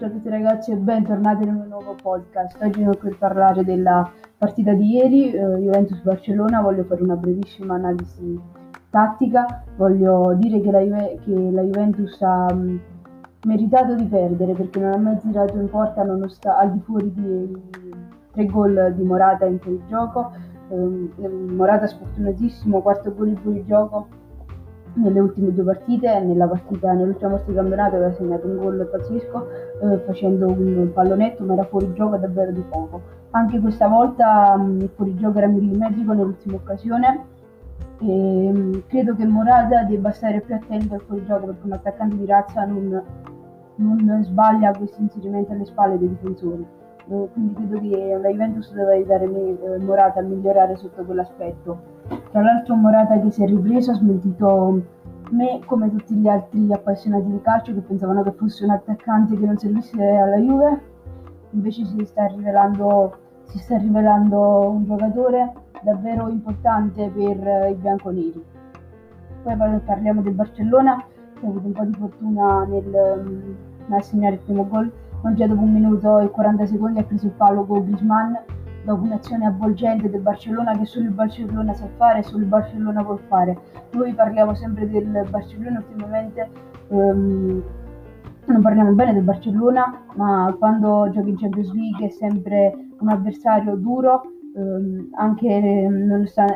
Ciao a tutti ragazzi e bentornati nel mio nuovo podcast. Oggi sono qui per parlare della partita di ieri, eh, Juventus-Barcellona. Voglio fare una brevissima analisi tattica. Voglio dire che la, Juve- che la Juventus ha mh, mm, meritato di perdere perché non ha mai tirato in porta nonost- al di fuori di tre gol di Morata in fuorigioco. Eh, Morata sfortunatissimo, quarto gol in fuorigioco nelle ultime due partite, nella partita, nell'ultima partita di campionato aveva segnato un gol pazzesco eh, facendo un pallonetto ma era fuori gioco davvero di poco. Anche questa volta mh, il fuorigioco era millimetrico nell'ultima occasione e mh, credo che Morata debba stare più attento al fuorigioco perché un attaccante di razza non, non sbaglia questi inserimenti alle spalle dei difensori. Eh, quindi credo che la Juventus deve aiutare eh, Morata a migliorare sotto quell'aspetto. Tra l'altro Morata che si è ripreso ha smentito me come tutti gli altri appassionati di calcio che pensavano che fosse un attaccante che non servisse alla Juve, invece si sta rivelando, si sta rivelando un giocatore davvero importante per i bianconeri. Poi parliamo del Barcellona che ha avuto un po' di fortuna nel, nel segnare il primo gol, già dopo un minuto e 40 secondi ha preso il palo con Griezmann dopo un'azione avvolgente del Barcellona che solo il Barcellona sa fare e solo il Barcellona può fare. Noi parliamo sempre del Barcellona ultimamente, um, non parliamo bene del Barcellona, ma quando giochi in Champions League è sempre un avversario duro, um, anche,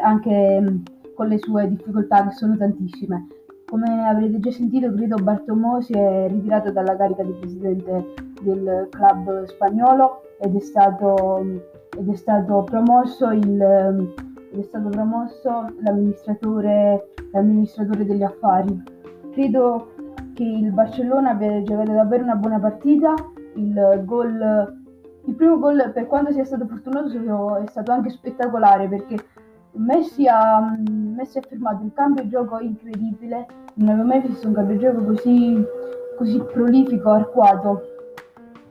anche con le sue difficoltà che sono tantissime. Come avrete già sentito, credo Bartomeu si è ritirato dalla carica di presidente del club spagnolo ed è stato ed è stato promosso, il, è stato promosso l'amministratore, l'amministratore degli affari. Credo che il Barcellona abbia giocato davvero una buona partita. Il, goal, il primo gol, per quanto sia stato fortunato, è stato anche spettacolare perché Messi ha, Messi ha firmato un cambio gioco incredibile. Non avevo mai visto un cambio gioco così, così prolifico, arcuato.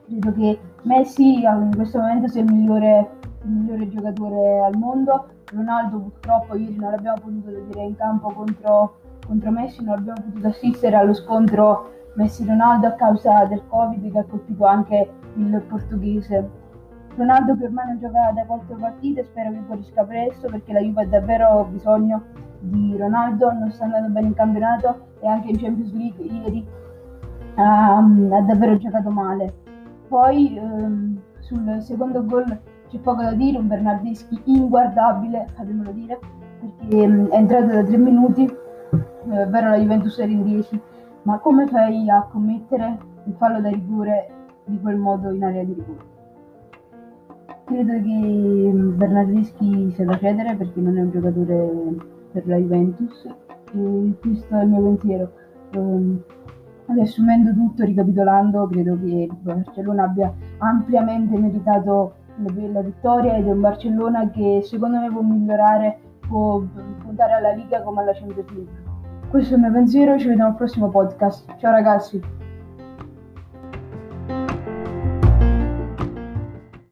Credo che Messi in questo momento sia il migliore, il migliore giocatore al mondo. Ronaldo purtroppo ieri non l'abbiamo potuto vedere in campo contro, contro Messi, non abbiamo potuto assistere allo scontro Messi-Ronaldo a causa del Covid che ha colpito anche il portoghese. Ronaldo che ormai non gioca da qualche partita e spero che guarisca presto perché la Juve ha davvero bisogno di Ronaldo, non sta andando bene in campionato e anche in Champions League ieri um, ha davvero giocato male. Poi ehm, sul secondo gol c'è poco da dire, un Bernardeschi inguardabile, fatemelo dire, perché ehm, è entrato da tre minuti, eh, vero la Juventus era in 10, ma come fai a commettere un fallo da rigore di quel modo in area di rigore? Credo che Bernardeschi sia da cedere perché non è un giocatore per la Juventus e questo è il mio pensiero. Um, Riassumendo tutto, ricapitolando, credo che il Barcellona abbia ampiamente meritato la vittoria ed è un Barcellona che secondo me può migliorare, può puntare alla Liga come alla Champions League. Questo è il mio pensiero, ci vediamo al prossimo podcast. Ciao ragazzi!